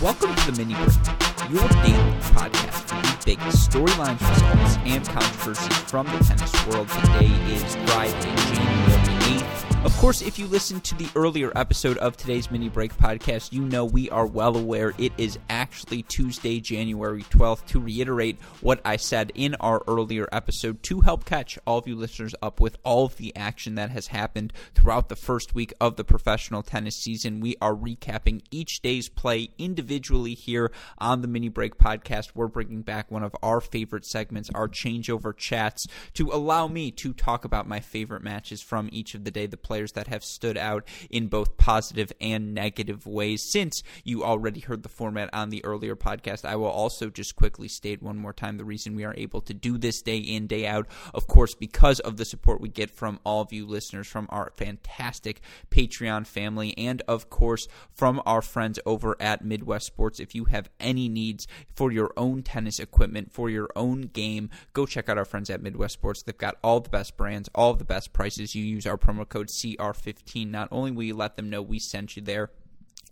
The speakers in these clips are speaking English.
Welcome to the Mini Break, your daily podcast for the biggest storylines, results, and controversy from the tennis world. Today is Friday, January 8th. Of course, if you listened to the earlier episode of today's Mini Break podcast, you know we are well aware it is actually Tuesday, January 12th. To reiterate what I said in our earlier episode, to help catch all of you listeners up with all of the action that has happened throughout the first week of the professional tennis season, we are recapping each day's play individually here on the Mini Break podcast. We're bringing back one of our favorite segments, our changeover chats, to allow me to talk about my favorite matches from each of the day. The players that have stood out in both positive and negative ways. Since you already heard the format on the earlier podcast, I will also just quickly state one more time the reason we are able to do this day in, day out, of course, because of the support we get from all of you listeners, from our fantastic Patreon family, and of course, from our friends over at Midwest Sports. If you have any needs for your own tennis equipment, for your own game, go check out our friends at Midwest Sports. They've got all the best brands, all the best prices. You use our promo code CR15. Not only will you let them know we sent you there,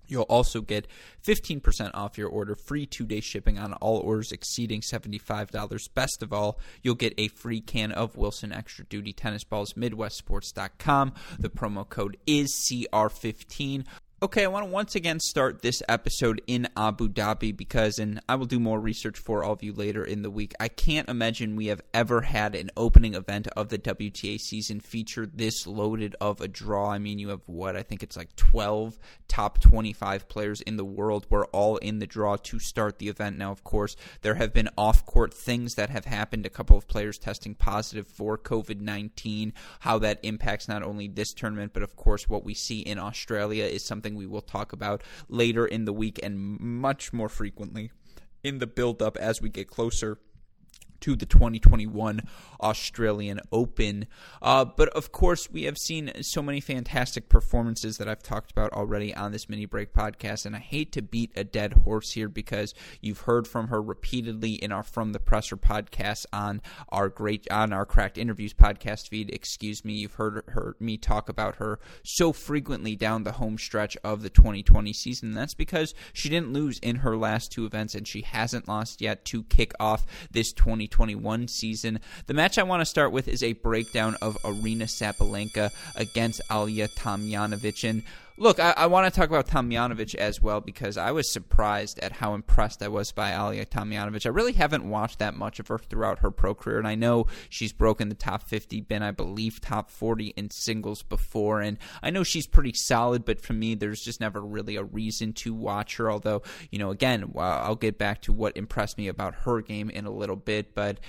You'll also get 15% off your order, free two day shipping on all orders exceeding $75. Best of all, you'll get a free can of Wilson Extra Duty Tennis Balls, MidwestSports.com. The promo code is CR15. Okay, I want to once again start this episode in Abu Dhabi because, and I will do more research for all of you later in the week. I can't imagine we have ever had an opening event of the WTA season feature this loaded of a draw. I mean, you have what? I think it's like 12 top 25 players in the world were all in the draw to start the event. Now, of course, there have been off court things that have happened, a couple of players testing positive for COVID 19, how that impacts not only this tournament, but of course, what we see in Australia is something we will talk about later in the week and much more frequently in the build up as we get closer to the 2021 Australian Open. Uh, but of course, we have seen so many fantastic performances that I've talked about already on this mini break podcast, and I hate to beat a dead horse here because you've heard from her repeatedly in our From the Presser podcast on our great on our Cracked Interviews podcast feed. Excuse me, you've heard her me talk about her so frequently down the home stretch of the 2020 season. That's because she didn't lose in her last two events, and she hasn't lost yet to kick off this 2020 2021 season. The match I want to start with is a breakdown of Aryna Sabalenka against Ajla Tomljanovic. Look, I, I want to talk about Tomljanovic as well because I was surprised at how impressed I was by Ajla Tomljanovic. I really haven't watched that much of her throughout her pro career, and I know she's broken the top 50, been, I believe, top 40 in singles before, and I know she's pretty solid, but for me, there's just never really a reason to watch her. Although, you know, again, I'll get back to what impressed me about her game in a little bit, but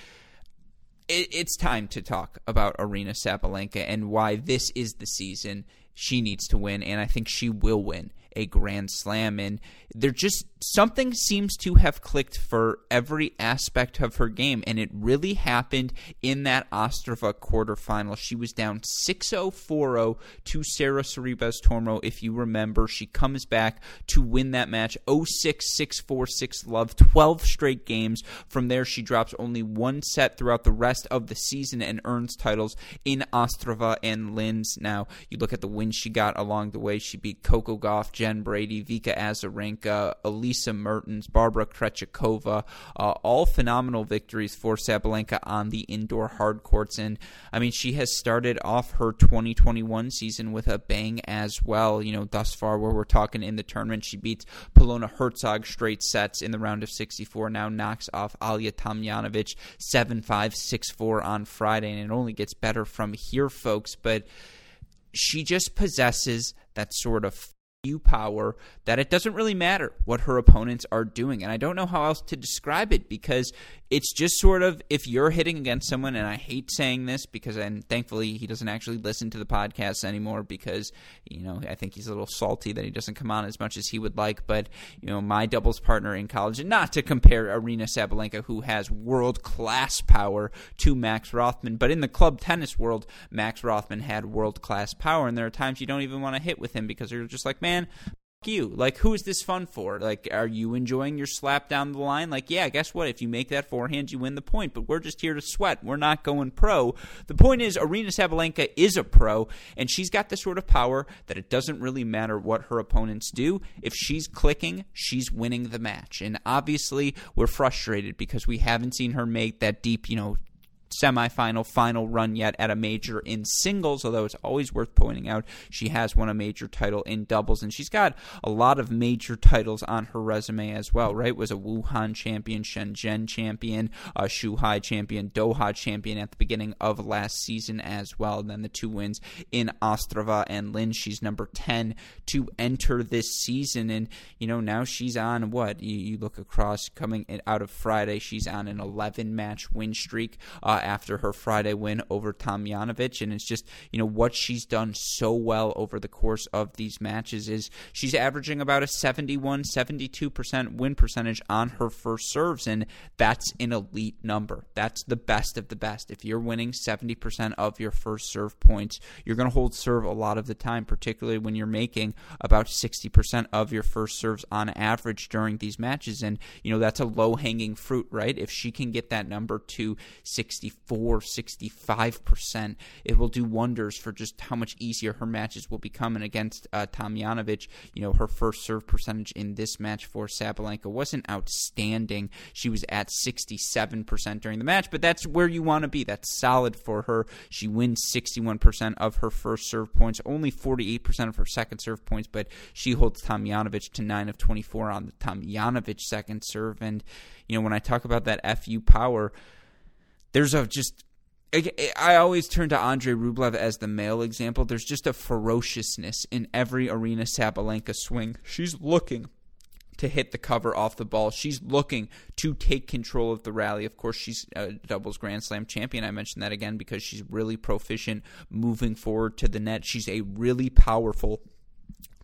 it's time to talk about Aryna Sabalenka and why this is the season she needs to win, and I think she will win a Grand Slam. And there just something seems to have clicked for every aspect of her game, and it really happened in that Ostrava quarterfinal. She was down 6 0 4 0 to Sara Sorribes Tormo. If you remember, she comes back to win that match 0 6 6 4 6 love, 12 straight games. From there, she drops only one set throughout the rest of the season and earns titles in Ostrava and Linz. Now, you look at the wins she got along the way. She beat Coco Gauff, Jen Brady, Vika Azarenka, Elise Mertens, Barbara Krejcikova, uh, all phenomenal victories for Sabalenka on the indoor hard courts. And I mean, she has started off her 2021 season with a bang as well. You know, thus far, where we're talking in the tournament, she beats Polona Hercog straight sets in the round of 64. Now knocks off Ajla Tomljanovic 7 5 6 4 on Friday. And it only gets better from here, folks. But she just possesses that sort of power that it doesn't really matter what her opponents are doing. And I don't know how else to describe it because it's just sort of if you're hitting against someone, and I hate saying this because, and thankfully he doesn't actually listen to the podcast anymore because, you know, I think he's a little salty that he doesn't come on as much as he would like. But, you know, my doubles partner in college, and not to compare Aryna Sabalenka, who has world class power, to Max Rothman, but in the club tennis world, Max Rothman had world class power, and there are times you don't even want to hit with him because you're just like, man, fuck you. Like, who is this fun for? Like, are you enjoying your slap down the line? Like, yeah, guess what? If you make that forehand, you win the point. But we're just here to sweat. We're not going pro. The point is, Aryna Sabalenka is a pro, and she's got the sort of power that it doesn't really matter what her opponents do. If she's clicking, she's winning the match. And obviously, we're frustrated because we haven't seen her make that deep, you know, semifinal final run yet at a major in singles although it's always worth pointing out she has won a major title in doubles and she's got a lot of major titles on her resume as well right? Was a wuhan champion shenzhen champion a Zhuhai champion doha champion at the beginning of last season as well. And then the two wins in ostrava and linz she's number 10 to enter this season and you know now she's on what? You, you look across coming out of friday she's on an 11 match win streak uh, uh, after her Friday win over Tomljanovic. And it's just, you know, what she's done so well over the course of these matches is she's averaging about a 71, 72% win percentage on her first serves. And that's an elite number. That's the best of the best. If you're winning 70% of your first serve points, you're going to hold serve a lot of the time, particularly when you're making about 60% of your first serves on average during these matches. And, you know, that's a low hanging fruit, right? If she can get that number to 60, 64, 65%. It will do wonders for just how much easier her matches will become. And against uh, Tomljanovic, you know, her first serve percentage in this match for Sabalenka wasn't outstanding. She was at 67% during the match, but that's where you want to be. That's solid for her. She wins 61% of her first serve points, only 48% of her second serve points, but she holds Tomljanovic to 9 of 24 on the Tomljanovic second serve. And, you know, when I talk about that FU power, there's a just I always turn to Andre Rublev as the male example. There's just a ferociousness in every Aryna Sabalenka swing. She's looking to hit the cover off the ball. She's looking to take control of the rally. Of course, she's a doubles Grand Slam champion. I mentioned that again because she's really proficient moving forward to the net. She's a really powerful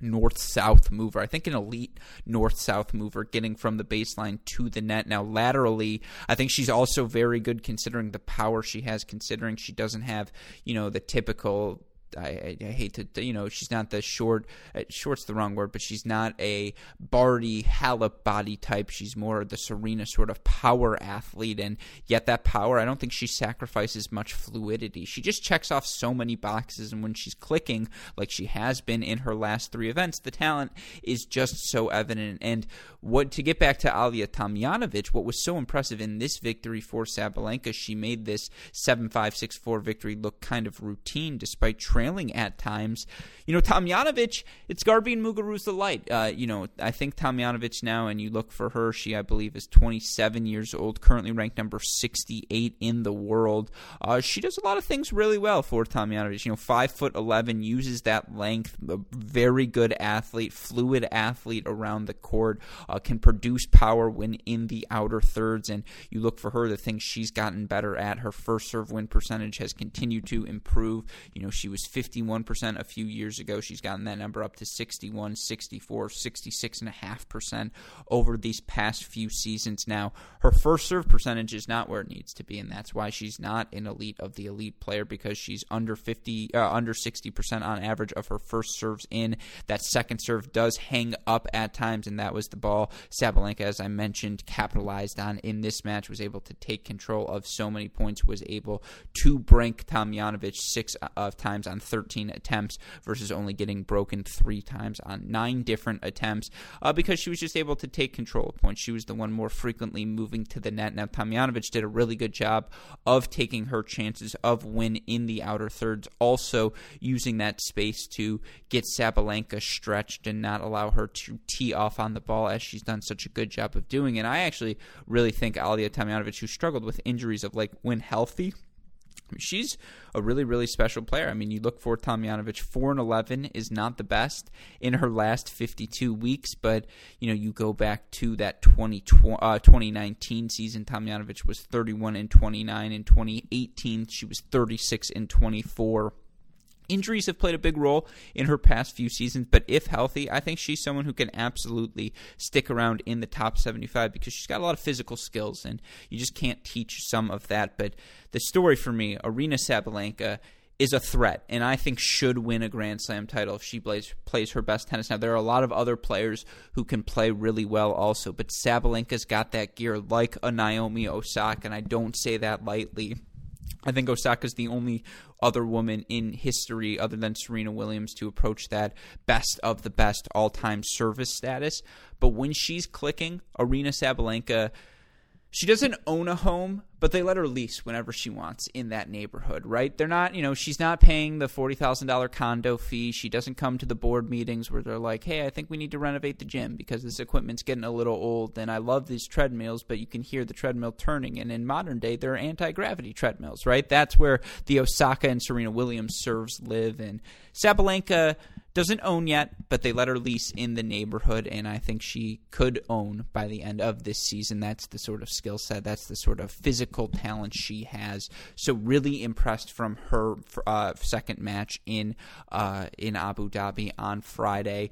north south mover. I think an elite north south mover getting from the baseline to the net. Now, laterally, I think she's also very good considering the power she has, considering she doesn't have, you know, the typical I, I, hate to, you know, she's not the short, uh, short's the wrong word, but she's not a Barty Halep body type. She's more the Serena sort of power athlete, and yet that power, I don't think she sacrifices much fluidity. She just checks off so many boxes, and when she's clicking, like she has been in her last three events, the talent is just so evident. And what to get back to Ajla Tomljanovic, what was so impressive in this victory for Sabalenka, she made this 7-5, 6-4 victory look kind of routine despite trailing at times. You know, Tomljanovic, it's Garbine Muguruza light. Uh, you know, I think Tomljanovic now, and you look for her, she, I believe, is 27 years old, currently ranked number 68 in the world. Uh, she does a lot of things really well for Tomljanovic. You know, 5 foot 11, uses that length, a very good athlete, fluid athlete around the court uh, can produce power when in the outer thirds. And you look for her, the things she's gotten better at. Her first serve win percentage has continued to improve. You know, she was 51% a few years ago. She's gotten that number up to 61, 64, 66.5% over these past few seasons now. Her first serve percentage is not where it needs to be, and that's why she's not an elite of the elite player because she's under 50, uh, under 60% on average of her first serves in. That second serve does hang up at times, and that was the ball Sabalenka, as I mentioned, capitalized on in this match, was able to take control of so many points, was able to break Tomljanovic six of times on 13 attempts versus only getting broken three times on nine different attempts uh, because she was just able to take control of points. She was the one more frequently moving to the net. Now, Tomljanovic did a really good job of taking her chances of win in the outer thirds, also using that space to get Sabalenka stretched and not allow her to tee off on the ball as she's done such a good job of doing. And I actually really think Ajla Tomljanovic, who struggled with injuries of like when healthy, she's a really really special player. I mean, you look for Tomljanovic, four and eleven is not the best in her last fifty two weeks, but you know you go back to that 20, uh, 2019 season. Tomljanovic was thirty one and twenty nine. In twenty eighteen, she was thirty six and twenty four. Injuries have played a big role in her past few seasons, but if healthy, I think she's someone who can absolutely stick around in the top 75 because she's got a lot of physical skills and you just can't teach some of that. But the story for me, Aryna Sabalenka is a threat and I think should win a Grand Slam title if she plays plays her best tennis. Now there are a lot of other players who can play really well also, but Sabalenka's got that gear like a Naomi Osaka, and I don't say that lightly. I think Osaka's the only other woman in history other than Serena Williams to approach that best of the best all-time service status. But when she's clicking, Aryna Sabalenka she doesn't own a home, but they let her lease whenever she wants in that neighborhood, right? They're not, you know, she's not paying the $40,000 condo fee. She doesn't come to the board meetings where they're like, hey, I think we need to renovate the gym because this equipment's getting a little old and I love these treadmills, but you can hear the treadmill turning. And in modern day, they're anti gravity treadmills, right? That's where the Osaka and Serena Williams serves live. And Sabalenka doesn't own yet, but they let her lease in the neighborhood, and I think she could own by the end of this season. That's the sort of skill set, that's the sort of physical talent she has. So really impressed from her uh, second match in uh, in Abu Dhabi on Friday.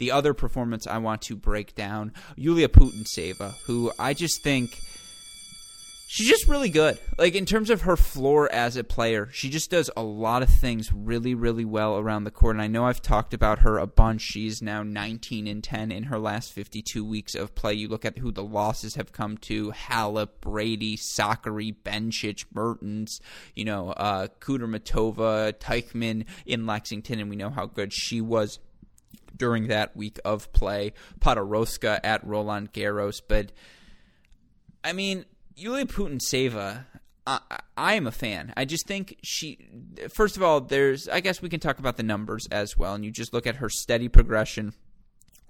The other performance I want to break down, Yulia Putintseva, who I just think she's just really good. Like in terms of her floor as a player, she just does a lot of things really, really well around the court. And I know I've talked about her a bunch. She's now 19 and 10 in her last 52 weeks of play. You look at who the losses have come to: Halep, Brady, Sakkari, Bencic, Mertens, you know, uh, Kudermetova, Teichmann in Lexington, and we know how good she was during that week of play. Podoroska at Roland Garros. But, I mean, Yulia Putintseva, I, I am a fan. I just think she, first of all, there's, I guess we can talk about the numbers as well. And you just look at her steady progression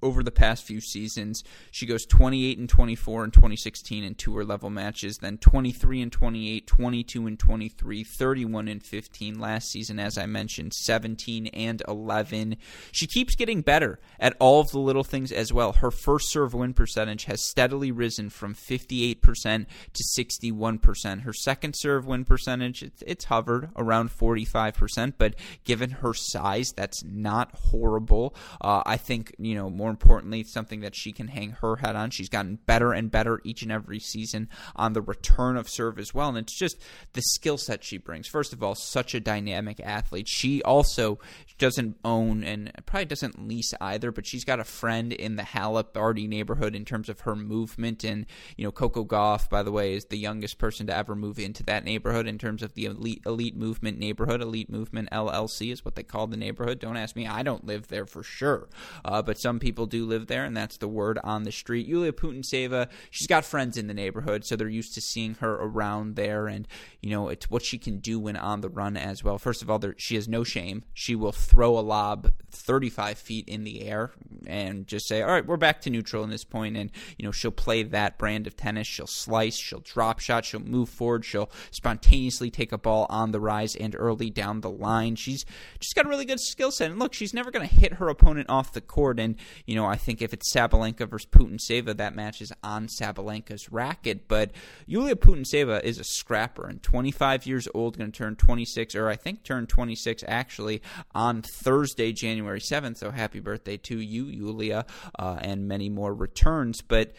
over the past few seasons. She goes 28 and 24 in 2016 in tour level matches, then 23 and 28, 22 and 23, 31 and 15 last season, as I mentioned, 17 and 11. She keeps getting better at all of the little things as well. Her first serve win percentage has steadily risen from 58% to 61%. Her second serve win percentage, it's, it's hovered around 45%, but given her size, that's not horrible. Uh, I think, you know, more more importantly, something that she can hang her head on. She's gotten better and better each and every season on the return of serve as well. And it's just the skill set she brings. First of all, such a dynamic athlete. She also doesn't own and probably doesn't lease either, but she's got a friend in the Halep Barty neighborhood in terms of her movement. And, you know, Coco Gauff, by the way, is the youngest person to ever move into that neighborhood in terms of the elite, elite movement neighborhood. Elite Movement LLC is what they call the neighborhood. Don't ask me. I don't live there for sure. Uh, but some people people do live there, and that's the word on the street. Yulia Putintseva, she's got friends in the neighborhood, so they're used to seeing her around there, and you know it's what she can do when on the run as well. First of all, there, she has no shame. She will throw a lob 35 feet in the air and just say, "All right, we're back to neutral in this point," and you know she'll play that brand of tennis. She'll slice, she'll drop shot, she'll move forward, she'll spontaneously take a ball on the rise and early down the line. She's just got a really good skill set, and look, she's never going to hit her opponent off the court, and you know, I think if it's Sabalenka versus Putintseva, that match is on Sabalenka's racket. But Yulia Putintseva is a scrapper and 25 years old, going to turn 26, or I think turn 26 actually on Thursday, January 7th. So happy birthday to you, Yulia, uh, and many more returns. But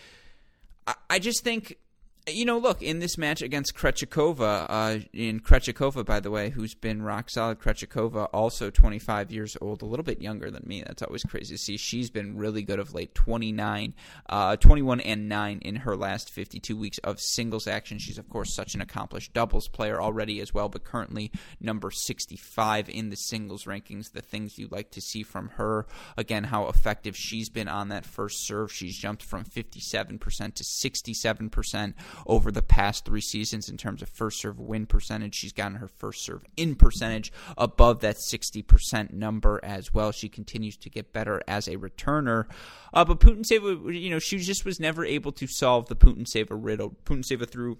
I, I just think you know, look in this match against Krejcikova, uh, in Krejcikova, by the way, who's been rock solid. Krejcikova, also 25 years old, a little bit younger than me. That's always crazy to see. She's been really good of late. 29, uh, 21 and nine in her last 52 weeks of singles action. She's of course such an accomplished doubles player already as well, but currently number 65 in the singles rankings. The things you like to see from her, again, how effective she's been on that first serve. She's jumped from 57% to 67% over the past three seasons in terms of first serve win percentage. She's gotten her first serve in percentage above that 60% number as well. She continues to get better as a returner. Uh, but Putintseva, you know, she just was never able to solve the Putintseva riddle. Putintseva threw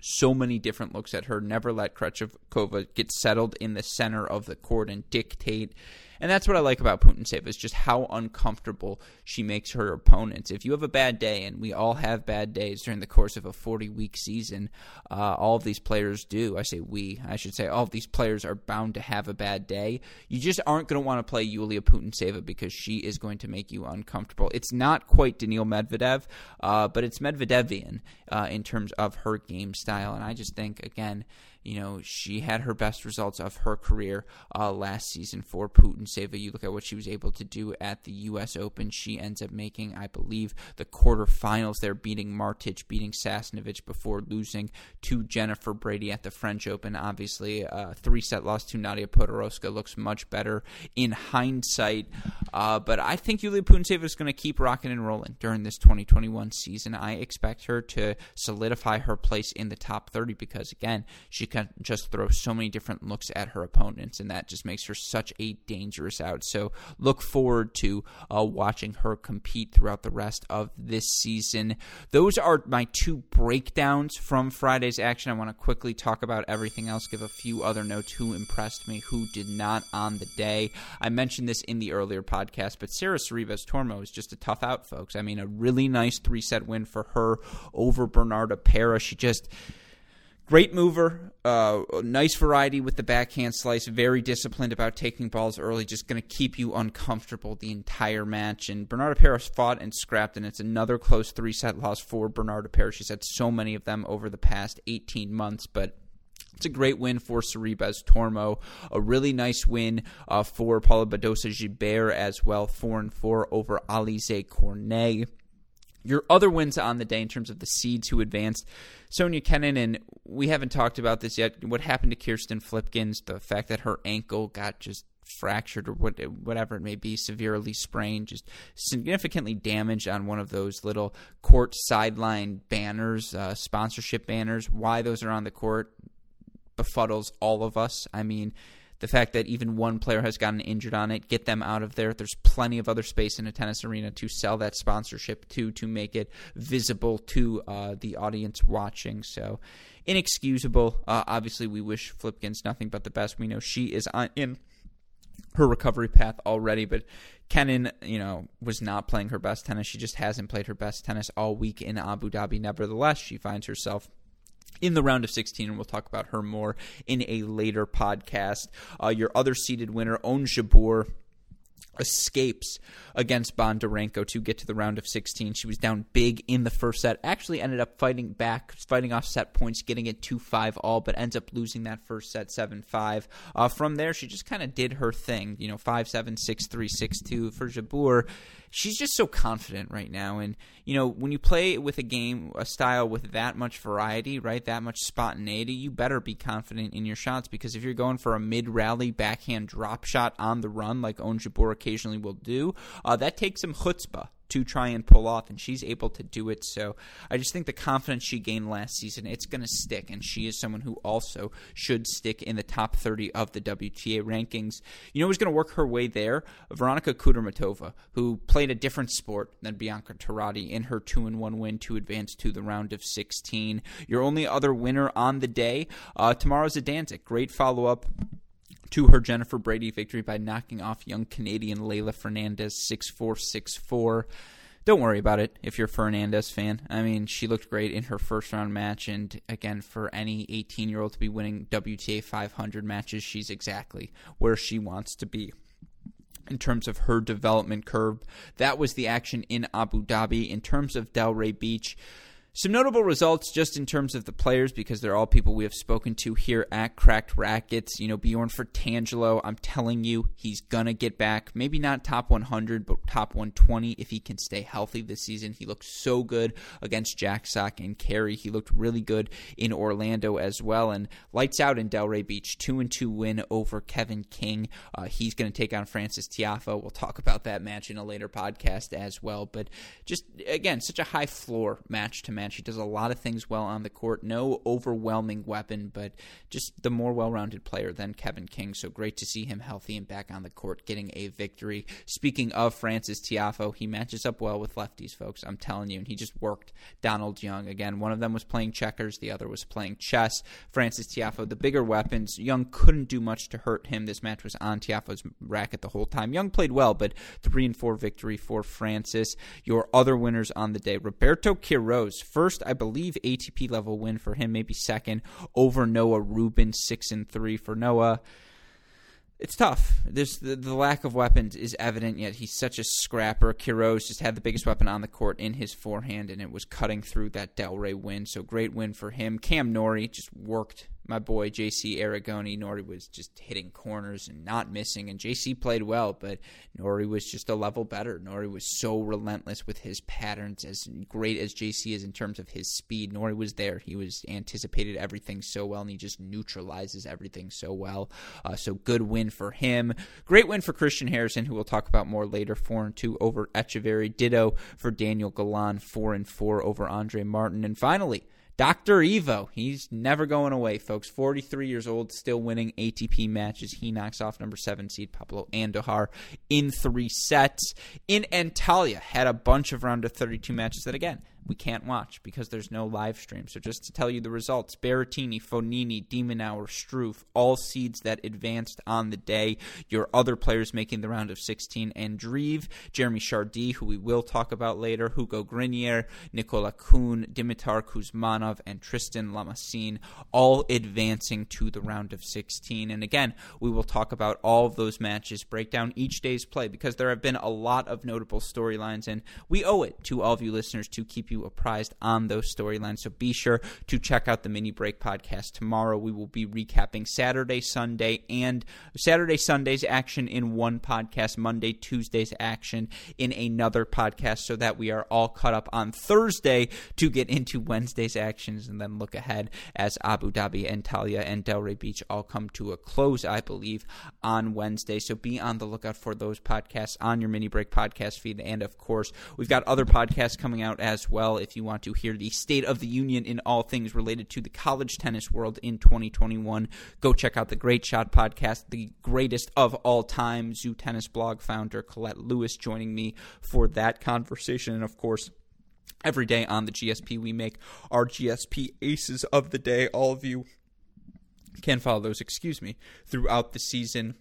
so many different looks at her. Never let Krejcikova get settled in the center of the court and dictate and that's what I like about Putintseva is just how uncomfortable she makes her opponents. If you have a bad day, and we all have bad days during the course of a 40 week season, uh, all of these players do. I say we, I should say all of these players are bound to have a bad day. You just aren't going to want to play Yulia Putintseva because she is going to make you uncomfortable. It's not quite Daniil Medvedev, uh, but it's Medvedevian uh, in terms of her game style. And I just think, again, you know, she had her best results of her career uh, last season for Putintseva. You look at what she was able to do at the U.S. Open. She ends up making, I believe, the quarterfinals there, beating Martic, beating Sasnovich before losing to Jennifer Brady at the French Open. Obviously, a three set loss to Nadia Podoroska looks much better in hindsight. Uh, but I think Yulia Putintseva is going to keep rocking and rolling during this 2021 season. I expect her to solidify her place in the top 30 because, again, she can just throw so many different looks at her opponents, and that just makes her such a dangerous out. So look forward to uh, watching her compete throughout the rest of this season. Those are my two breakdowns from Friday's action. I want to quickly talk about everything else, give a few other notes who impressed me, who did not on the day. I mentioned this in the earlier podcast, but Sara Sorribes Tormo is just a tough out, folks. I mean, a really nice three set win for her over Bernarda Pera. She just Great mover, uh, nice variety with the backhand slice. Very disciplined about taking balls early. Just going to keep you uncomfortable the entire match. And Bernarda Pera fought and scrapped, and it's another close three set loss for Bernarda Pera. She's had so many of them over the past 18 months, but it's a great win for Sorribes Tormo. A really nice win uh, for Paula Badosa Gibert as well, four and four over Alize Cornet. Your other wins on the day in terms of the seeds who advanced, Sonia Kenin, and we haven't talked about this yet. What happened to Kirsten Flipkens? The fact that her ankle got just fractured or what, whatever it may be, severely sprained, just significantly damaged on one of those little court sideline banners, uh, sponsorship banners. Why those are on the court befuddles all of us. I mean, the fact that even one player has gotten injured on it, get them out of there. There's plenty of other space in a tennis arena to sell that sponsorship to, to make it visible to uh, the audience watching. So, inexcusable. Uh, obviously, we wish Flipkens nothing but the best. We know she is on, in her recovery path already, but Kenin, you know, was not playing her best tennis. She just hasn't played her best tennis all week in Abu Dhabi. Nevertheless, she finds herself in the round of 16, and we'll talk about her more in a later podcast. Uh, your other seeded winner, Ons Jabeur escapes against Bondarenko to get to the round of 16. She was down big in the first set. Actually ended up fighting back, fighting off set points, getting it 2-5 all, but ends up losing that first set 7-5. Uh, from there, she just kind of did her thing. You know, 5-7, 6-3, 6-2. For Jabeur, she's just so confident right now. And, you know, when you play with a game, a style with that much variety, right, that much spontaneity, you better be confident in your shots because if you're going for a mid rally backhand drop shot on the run, like Ons Jabeur occasionally will do, uh, that takes some chutzpah to try and pull off, and she's able to do it. So I just think the confidence she gained last season, it's going to stick, and she is someone who also should stick in the top 30 of the WTA rankings. You know who's going to work her way there? Veronika Kudermetova, who played a different sport than Bianca Turati in her 2 and 1 win to advance to the round of 16. Your only other winner on the day, uh, Tamara Zidansek. Great follow up to her Jennifer Brady victory by knocking off young Canadian Leylah Fernandez 6 4 6 4. Don't worry about it if you're a Fernandez fan. I mean, she looked great in her first round match, and again, for any 18 year old to be winning WTA 500 matches, she's exactly where she wants to be in terms of her development curve. That was the action in Abu Dhabi. In terms of Delray Beach, some notable results just in terms of the players because they're all people we have spoken to here at Cracked Racquets. You know, Bjorn Fratangelo, I'm telling you, he's going to get back. Maybe not top 100, but top 120 if he can stay healthy this season. He looked so good against Jack Sock and Cary. He looked really good in Orlando as well. And lights out in Delray Beach, 2 and 2 win over Kevin King. Uh, he's going to take on Francis Tiafoe. We'll talk about that match in a later podcast as well. But just, again, such a high floor match to match match. He does a lot of things well on the court. No overwhelming weapon, but just the more well rounded player than Kevin King. So great to see him healthy and back on the court getting a victory. Speaking of Francis Tiafoe, he matches up well with lefties, folks. I'm telling you. And he just worked Donald Young. Again, one of them was playing checkers, the other was playing chess. Francis Tiafoe, the bigger weapons. Young couldn't do much to hurt him. This match was on Tiafoe's racket the whole time. Young played well, but three and four victory for Francis. Your other winners on the day Roberto Quiroz, first, I believe, ATP level win for him, maybe second, over Noah Rubin, six and three for Noah it's tough. There's the, the, lack of weapons is evident, yet he's such a scrapper. Quiroz just had the biggest weapon on the court in his forehand, and it was cutting through that Delray win. So great win for him. Cam Norrie just worked my boy JC Aragone. Norrie was just hitting corners and not missing, and JC played well, but Norrie was just a level better. Norrie was so relentless with his patterns, as great as JC is in terms of his speed. Norrie was there. He was anticipated everything so well, and he just neutralizes everything so well. Uh, so good win for him. Great win for Christian Harrison, who we'll talk about more later. Four and two over Etcheverry. Ditto for Daniel Galan. Four and four over Andre Martin. And finally. Dr. Ivo, he's never going away, folks. 43 years old, still winning ATP matches. He knocks off number seven seed Pablo Andujar in three sets. In Antalya, had a bunch of round of 32 matches that, again, we can't watch because there's no live stream. So just to tell you the results, Berrettini, Fognini, De Minaur, Struff, all seeds that advanced on the day. Your other players making the round of 16, Andreev, Jeremy Chardy, who we will talk about later, Hugo Grenier, Nicola Kuhn, Dimitar Kuzmanov, and Tristan Lamasine, all advancing to the round of 16. And again, we will talk about all of those matches, break down each day's play because there have been a lot of notable storylines, and we owe it to all of you listeners to keep you you apprised on those storylines. So be sure to check out the mini break podcast tomorrow. We will be recapping Saturday, Sunday, and Saturday, Sunday's action in one podcast, Monday, Tuesday's action in another podcast, so that we are all caught up on Thursday to get into Wednesday's actions and then look ahead as Abu Dhabi, Antalya, and Delray Beach all come to a close, I believe, on Wednesday. So be on the lookout for those podcasts on your mini break podcast feed. And of course, we've got other podcasts coming out as well well if you want to hear the state of the union in all things related to the college tennis world in 2021. Go check out the Great Shot podcast, the greatest of all time. Zoo Tennis blog founder Colette Lewis joining me for that conversation. And of course, every day on the GSP, we make our GSP aces of the day. All of you can follow those, excuse me, throughout the season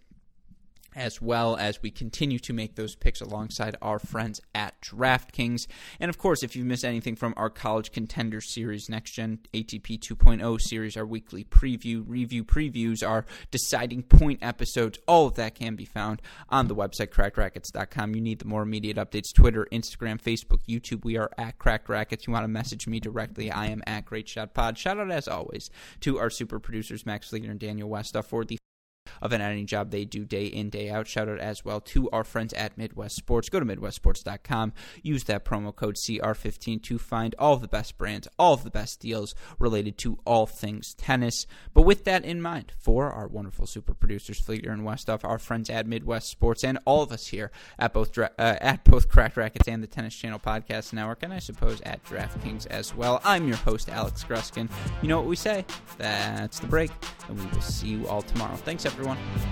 as well as we continue to make those picks alongside our friends at DraftKings. And of course, if you've missed anything from our College Contender Series, Next Gen ATP 2.0 series, our weekly preview, review previews, our deciding point episodes, all of that can be found on the website, crackedracquets.com. You need the more immediate updates Twitter, Instagram, Facebook, YouTube. We are at Cracked Racquets. You want to message me directly, I am at Great Shot Pod. Shout out, as always, to our super producers, Max Fleeger and Daniel Westoff, uh, for the of an editing job they do day in, day out. Shout out as well to our friends at Midwest Sports. Go to MidwestSports.com. Use that promo code CR15 to find all of the best brands, all of the best deals related to all things tennis. But with that in mind, for our wonderful super producers, Fleeter and Westoff, our friends at Midwest Sports, and all of us here at both uh, at both Cracked Racquets and the Tennis Channel Podcast Network, and I suppose at DraftKings as well. I'm your host, Alex Gruskin. You know what we say? That's the break, and we will see you all tomorrow. Thanks, everyone one.